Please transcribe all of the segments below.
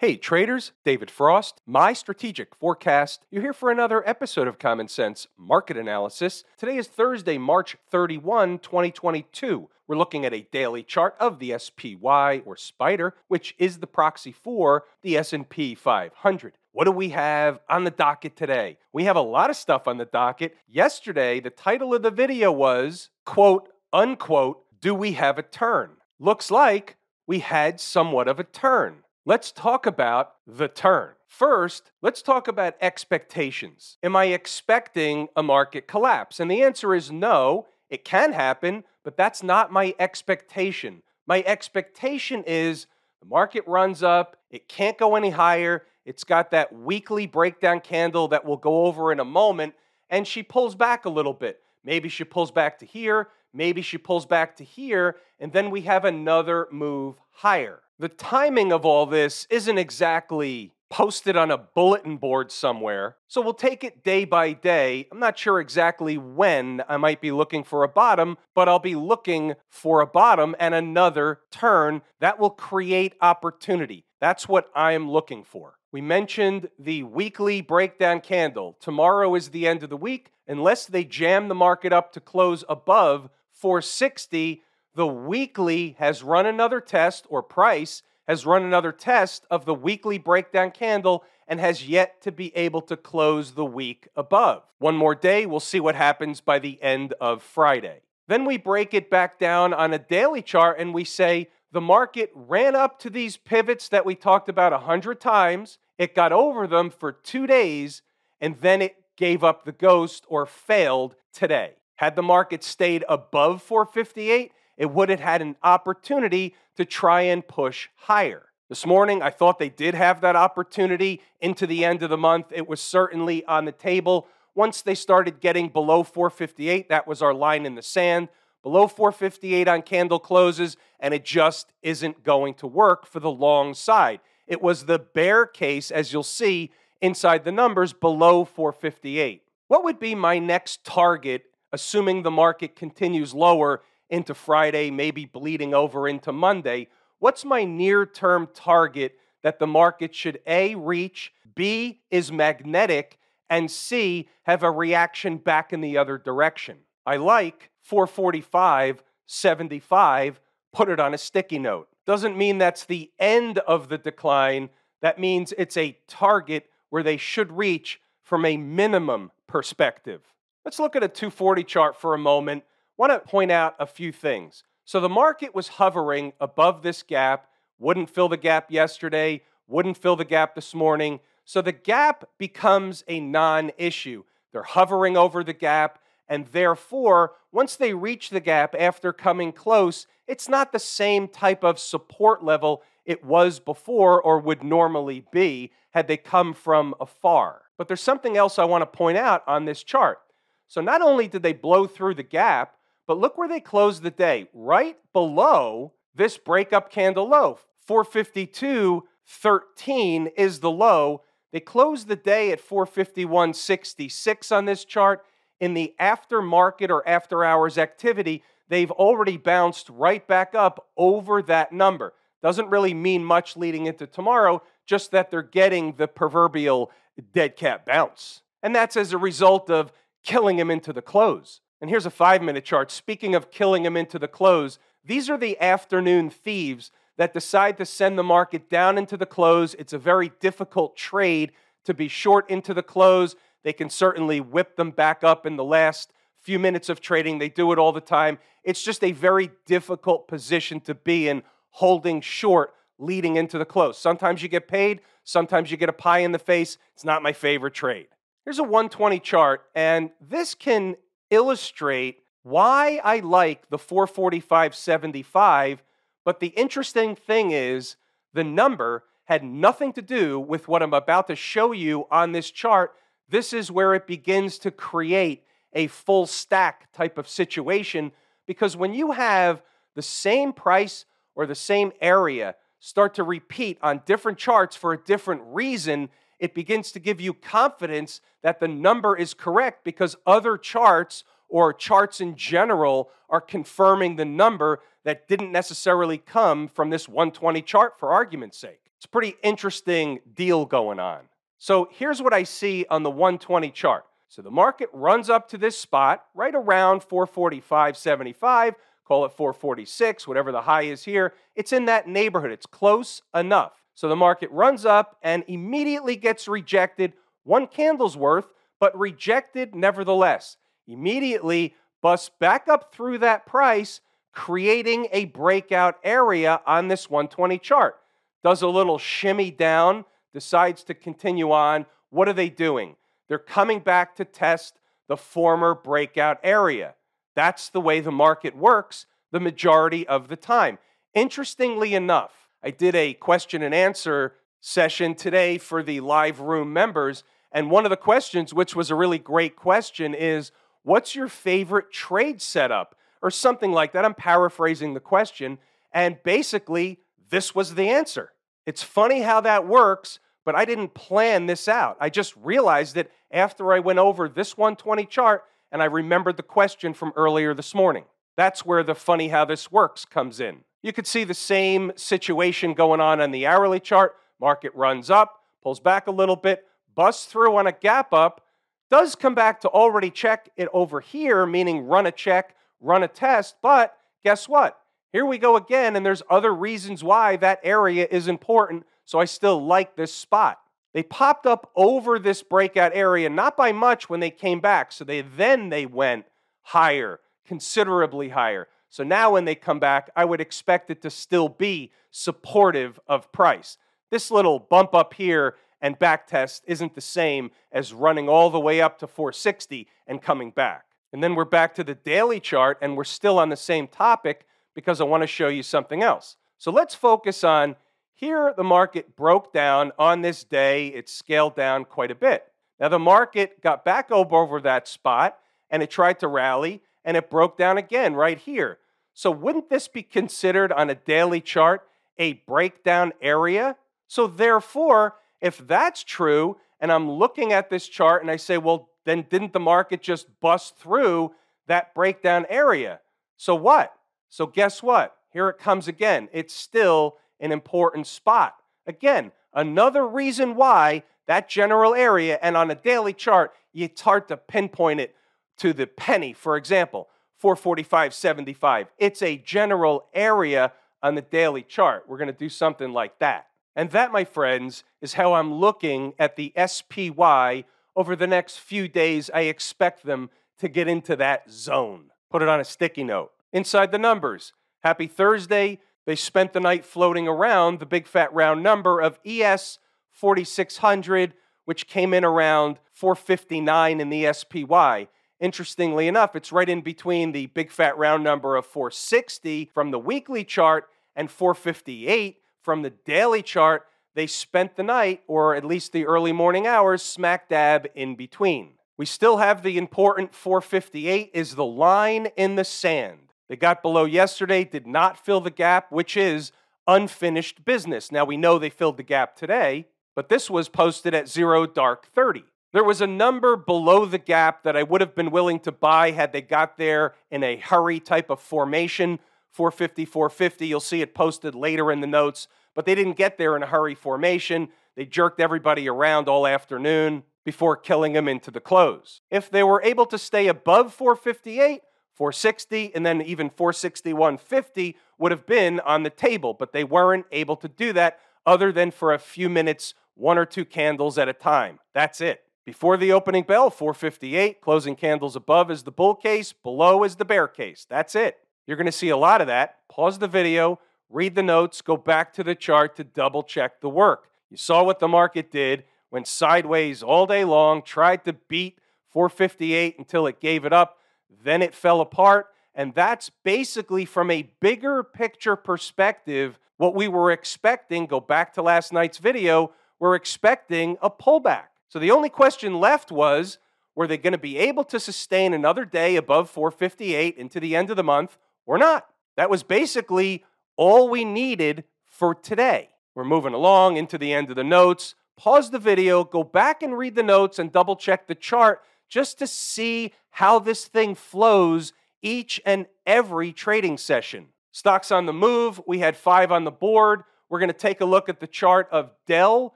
Hey traders, David Frost, my strategic forecast. You're here for another episode of Common Sense Market Analysis. Today is Thursday, March 31, 2022. We're looking at a daily chart of the SPY or Spider, which is the proxy for the S&P 500. What do we have on the docket today? We have a lot of stuff on the docket. Yesterday, the title of the video was quote unquote, do we have a turn? Looks like we had somewhat of a turn. Let's talk about the turn. First, let's talk about expectations. Am I expecting a market collapse? And the answer is no. It can happen, but that's not my expectation. My expectation is the market runs up, it can't go any higher. It's got that weekly breakdown candle that we'll go over in a moment, and she pulls back a little bit. Maybe she pulls back to here, maybe she pulls back to here, and then we have another move higher the timing of all this isn't exactly posted on a bulletin board somewhere. So we'll take it day by day. I'm not sure exactly when I might be looking for a bottom, but I'll be looking for a bottom and another turn that will create opportunity. That's what I am looking for. We mentioned the weekly breakdown candle. Tomorrow is the end of the week. Unless they jam the market up to close above 460, the weekly has run another test, or price has run another test of the weekly breakdown candle and has yet to be able to close the week above. One more day, we'll see what happens by the end of Friday. Then we break it back down on a daily chart and we say the market ran up to these pivots that we talked about a hundred times. It got over them for two days and then it gave up the ghost or failed today. Had the market stayed above 458, it would have had an opportunity to try and push higher. This morning, I thought they did have that opportunity into the end of the month. It was certainly on the table. Once they started getting below 458, that was our line in the sand. Below 458 on candle closes, and it just isn't going to work for the long side. It was the bear case, as you'll see inside the numbers, below 458. What would be my next target, assuming the market continues lower into Friday, maybe bleeding over into Monday. What's my near term target that the market should A, reach, B, is magnetic, and C, have a reaction back in the other direction? I like 445, 75, put it on a sticky note. Doesn't mean that's the end of the decline. That means it's a target where they should reach from a minimum perspective. Let's look at a 240 chart for a moment want to point out a few things. So the market was hovering above this gap, wouldn't fill the gap yesterday, wouldn't fill the gap this morning. So the gap becomes a non issue. They're hovering over the gap, and therefore, once they reach the gap after coming close, it's not the same type of support level it was before or would normally be had they come from afar. But there's something else I want to point out on this chart. So not only did they blow through the gap, but look where they closed the day, right below this breakup candle low. 452.13 is the low. They closed the day at 451.66 on this chart. In the aftermarket or after hours activity, they've already bounced right back up over that number. Doesn't really mean much leading into tomorrow, just that they're getting the proverbial dead cat bounce. And that's as a result of killing him into the close. And here's a five minute chart. Speaking of killing him into the close, these are the afternoon thieves that decide to send the market down into the close. It's a very difficult trade to be short into the close. They can certainly whip them back up in the last few minutes of trading. They do it all the time. It's just a very difficult position to be in holding short leading into the close. Sometimes you get paid, sometimes you get a pie in the face. It's not my favorite trade. Here's a 120 chart, and this can illustrate why I like the 445.75. But the interesting thing is, the number had nothing to do with what I'm about to show you on this chart. This is where it begins to create a full stack type of situation because when you have the same price or the same area start to repeat on different charts for a different reason, it begins to give you confidence that the number is correct because other charts or charts in general are confirming the number that didn't necessarily come from this 120 chart for argument's sake. It's a pretty interesting deal going on. So here's what I see on the 120 chart. So the market runs up to this spot right around 445.75, call it 446, whatever the high is here. It's in that neighborhood. It's close enough. So the market runs up and immediately gets rejected, one candle's worth, but rejected nevertheless. Immediately busts back up through that price, creating a breakout area on this 120 chart. Does a little shimmy down, decides to continue on. What are they doing? They're coming back to test the former breakout area. That's the way the market works the majority of the time. Interestingly enough, I did a question and answer session today for the live room members. And one of the questions, which was a really great question, is What's your favorite trade setup? Or something like that. I'm paraphrasing the question. And basically, this was the answer. It's funny how that works, but I didn't plan this out. I just realized it after I went over this 120 chart and I remembered the question from earlier this morning. That's where the funny how this works comes in. You could see the same situation going on on the hourly chart. Market runs up, pulls back a little bit, busts through on a gap up, does come back to already check it over here, meaning run a check, run a test, but guess what? Here we go again, and there's other reasons why that area is important, so I still like this spot. They popped up over this breakout area, not by much when they came back, so they then they went higher, considerably higher. So now when they come back, I would expect it to still be supportive of price. This little bump up here and back test isn't the same as running all the way up to 460 and coming back. And then we're back to the daily chart and we're still on the same topic because I want to show you something else. So let's focus on here the market broke down on this day. It scaled down quite a bit. Now the market got back over that spot and it tried to rally and it broke down again right here. So wouldn't this be considered on a daily chart a breakdown area? So therefore, if that's true, and I'm looking at this chart and I say, well, then didn't the market just bust through that breakdown area? So what? So guess what? Here it comes again. It's still an important spot. Again, another reason why that general area and on a daily chart, it's hard to pinpoint it to the penny. For example, 445.75. It's a general area on the daily chart. We're going to do something like that. And that, my friends, is how I'm looking at the SPY over the next few days. I expect them to get into that zone. Put it on a sticky note. Inside the numbers, happy Thursday. They spent the night floating around the big fat round number of ES 4600, which came in around 459 in the SPY. Interestingly enough, it's right in between the big fat round number of 460 from the weekly chart and 458 from the daily chart, they spent the night, or at least the early morning hours, smack dab in between. We still have the important 458 is the line in the sand. They got below yesterday, did not fill the gap, which is unfinished business. Now we know they filled the gap today, but this was posted at zero dark 30. There was a number below the gap that I would have been willing to buy had they got there in a hurry type of formation. 450, 450. You'll see it posted later in the notes but they didn't get there in a hurry formation. They jerked everybody around all afternoon before killing them into the close. If they were able to stay above 458, 460, and then even 461.50 would have been on the table, but they weren't able to do that other than for a few minutes, one or two candles at a time. That's it. Before the opening bell, 458, closing candles above is the bull case, below is the bear case. That's it. You're going to see a lot of that. Pause the video, read the notes, go back to the chart to double check the work. You saw what the market did, went sideways all day long, tried to beat 458 until it gave it up, then it fell apart. And that's basically from a bigger picture perspective what we were expecting. Go back to last night's video, we're expecting a pullback. So the only question left was were they going to be able to sustain another day above 458 into the end of the month or not? That was basically all we needed for today. We're moving along into the end of the notes. Pause the video, go back and read the notes, and double check the chart just to see how this thing flows each and every trading session. Stocks on the move, we had five on the board. we're going to take a look at the chart of Dell,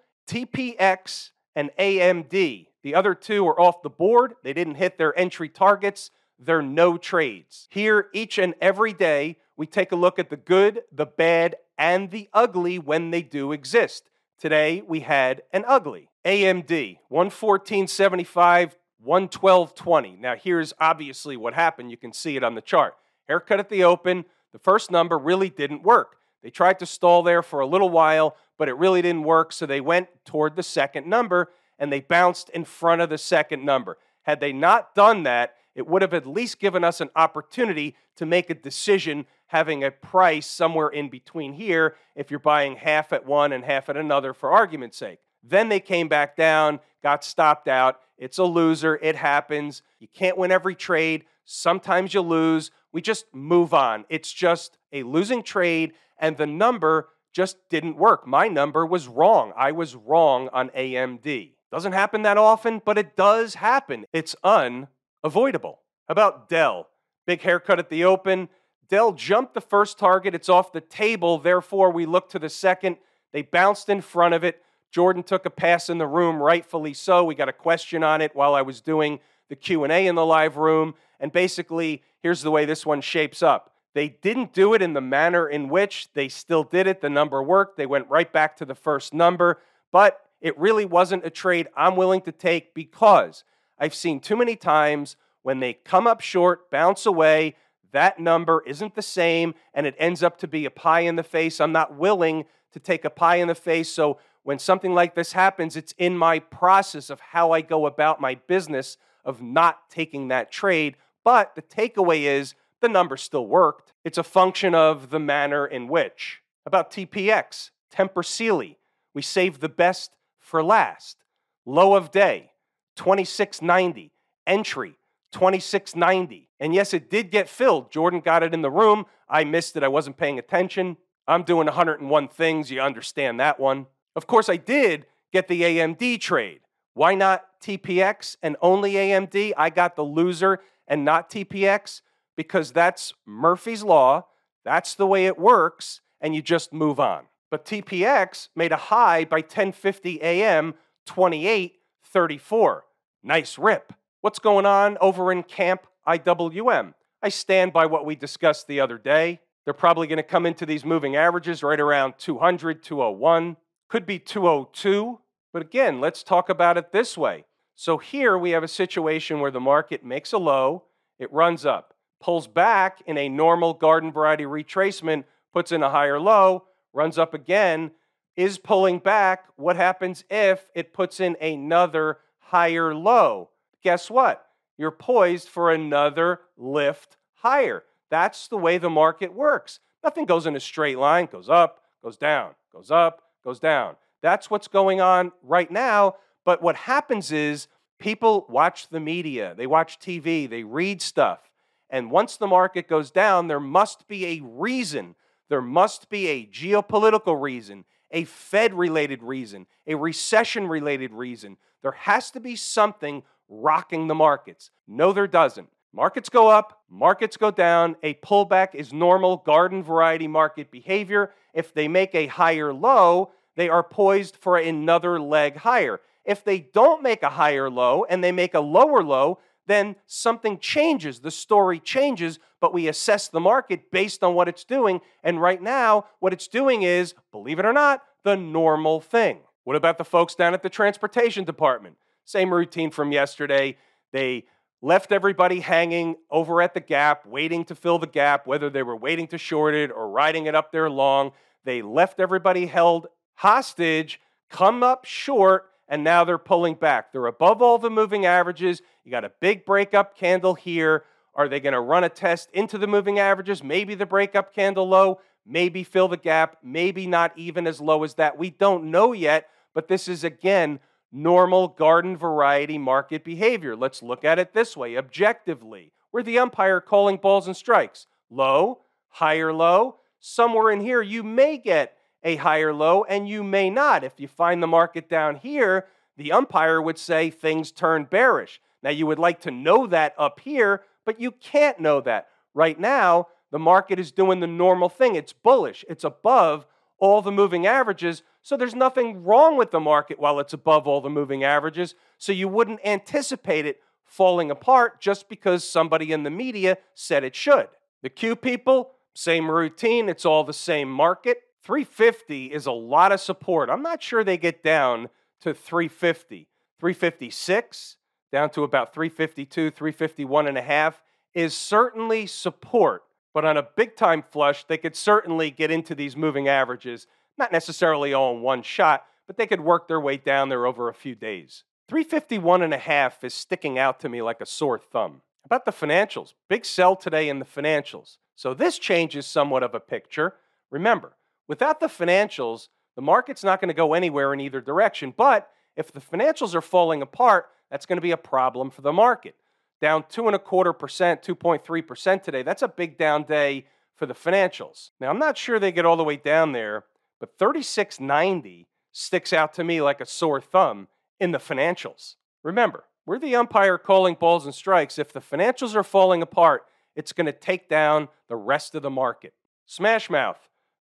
TPX, and AMD. The other two are off the board. They didn't hit their entry targets. They're no trades. Here, each and every day, we take a look at the good, the bad, and the ugly when they do exist. Today, we had an ugly. AMD, 114.75, 112.20. Now, here's obviously what happened. You can see it on the chart. Haircut at the open. The first number really didn't work. They tried to stall there for a little while, but it really didn't work, so they went toward the second number and they bounced in front of the second number. Had they not done that, it would have at least given us an opportunity to make a decision having a price somewhere in between here if you're buying half at one and half at another for argument's sake. Then they came back down, got stopped out. It's a loser. It happens. You can't win every trade. Sometimes you lose. We just move on. It's just a losing trade, and the number just didn't work. My number was wrong. I was wrong on AMD. Doesn't happen that often, but it does happen. It's unavoidable. How about Dell? Big haircut at the open. Dell jumped the first target. It's off the table. Therefore, we look to the second. They bounced in front of it. Jordan took a pass in the room, rightfully so. We got a question on it while I was doing the Q&A in the live room. And basically, here's the way this one shapes up. They didn't do it in the manner in which they still did it. The number worked. They went right back to the first number. But it really wasn't a trade I'm willing to take because I've seen too many times when they come up short, bounce away, that number isn't the same, and it ends up to be a pie in the face. I'm not willing to take a pie in the face. So when something like this happens, it's in my process of how I go about my business of not taking that trade. But the takeaway is the number still worked. It's a function of the manner in which. About TPX, Tempur Sealy, we save the best for last. Low of day, 2690. Entry, 2690. And yes, it did get filled. Jordan got it in the room. I missed it. I wasn't paying attention. I'm doing 101 things. You understand that one. Of course, I did get the AMD trade. Why not TPX and only AMD? I got the loser and not TPX because that's Murphy's Law. That's the way it works, and you just move on. But TPX made a high by 10:50 a.m. 2834. Nice rip. What's going on over in Camp IWM? I stand by what we discussed the other day. They're probably going to come into these moving averages right around 200, 201, could be 202. But again, let's talk about it this way. So here we have a situation where the market makes a low, it runs up, pulls back in a normal garden variety retracement, puts in a higher low, runs up again, is pulling back. What happens if it puts in another higher low? Guess what? You're poised for another lift higher. That's the way the market works. Nothing goes in a straight line, goes up, goes down, goes up, goes down. That's what's going on right now. But what happens is people watch the media, they watch TV, they read stuff. And once the market goes down, there must be a reason there must be a geopolitical reason, a Fed related reason, a recession related reason. There has to be something rocking the markets. No, there doesn't. Markets go up, markets go down. A pullback is normal garden variety market behavior. If they make a higher low, they are poised for another leg higher. If they don't make a higher low and they make a lower low, then something changes. The story changes, but we assess the market based on what it's doing. And right now, what it's doing is, believe it or not, the normal thing. What about the folks down at the transportation department? Same routine from yesterday. They left everybody hanging over at the gap, waiting to fill the gap, whether they were waiting to short it or riding it up there long. They left everybody held hostage, come up short, and now they're pulling back. They're above all the moving averages. You got a big breakup candle here. Are they going to run a test into the moving averages? Maybe the breakup candle low, maybe fill the gap, maybe not even as low as that. We don't know yet, but this is again normal garden variety market behavior. Let's look at it this way objectively. We're the umpire calling balls and strikes. Low, higher low. Somewhere in here, you may get a higher low, and you may not. If you find the market down here, the umpire would say things turn bearish. Now, you would like to know that up here, but you can't know that. Right now, the market is doing the normal thing. It's bullish, it's above all the moving averages, so there's nothing wrong with the market while it's above all the moving averages, so you wouldn't anticipate it falling apart just because somebody in the media said it should. The Q people, same routine, it's all the same market. 350 is a lot of support. I'm not sure they get down to 350. 356 down to about 352, 351 and a half is certainly support. But on a big time flush, they could certainly get into these moving averages, not necessarily all in one shot, but they could work their way down there over a few days. 351 and a half is sticking out to me like a sore thumb. About the financials, big sell today in the financials. So this changes somewhat of a picture. Remember, without the financials, the market's not going to go anywhere in either direction. But if the financials are falling apart, that's going to be a problem for the market down two and a quarter percent, 2.3 percent today. That's a big down day for the financials. Now, I'm not sure they get all the way down there, but 36.90 sticks out to me like a sore thumb in the financials. Remember, we're the umpire calling balls and strikes. If the financials are falling apart, it's going to take down the rest of the market. Smashmouth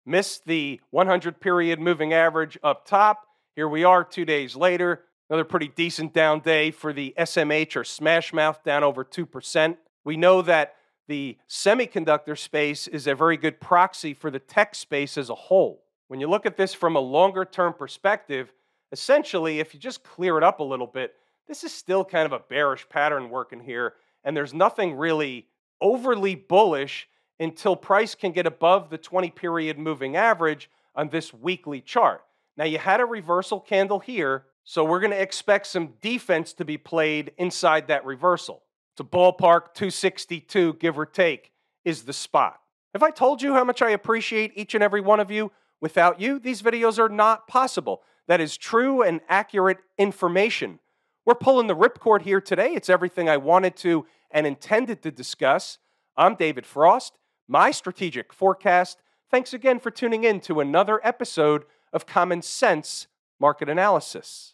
missed the 100 period moving average up top. Here we are two days later. Another pretty decent down day for the SMH or Smashmouth, down over 2%. We know that the semiconductor space is a very good proxy for the tech space as a whole. When you look at this from a longer term perspective, essentially, if you just clear it up a little bit, this is still kind of a bearish pattern working here, and there's nothing really overly bullish until price can get above the 20 period moving average on this weekly chart. Now, you had a reversal candle here so we're going to expect some defense to be played inside that reversal. A ballpark 262, give or take, is the spot. Have I told you how much I appreciate each and every one of you? Without you, these videos are not possible. That is true and accurate information. We're pulling the ripcord here today. It's everything I wanted to and intended to discuss. I'm David Frost, my strategic forecast. Thanks again for tuning in to another episode of Common Sense Market Analysis.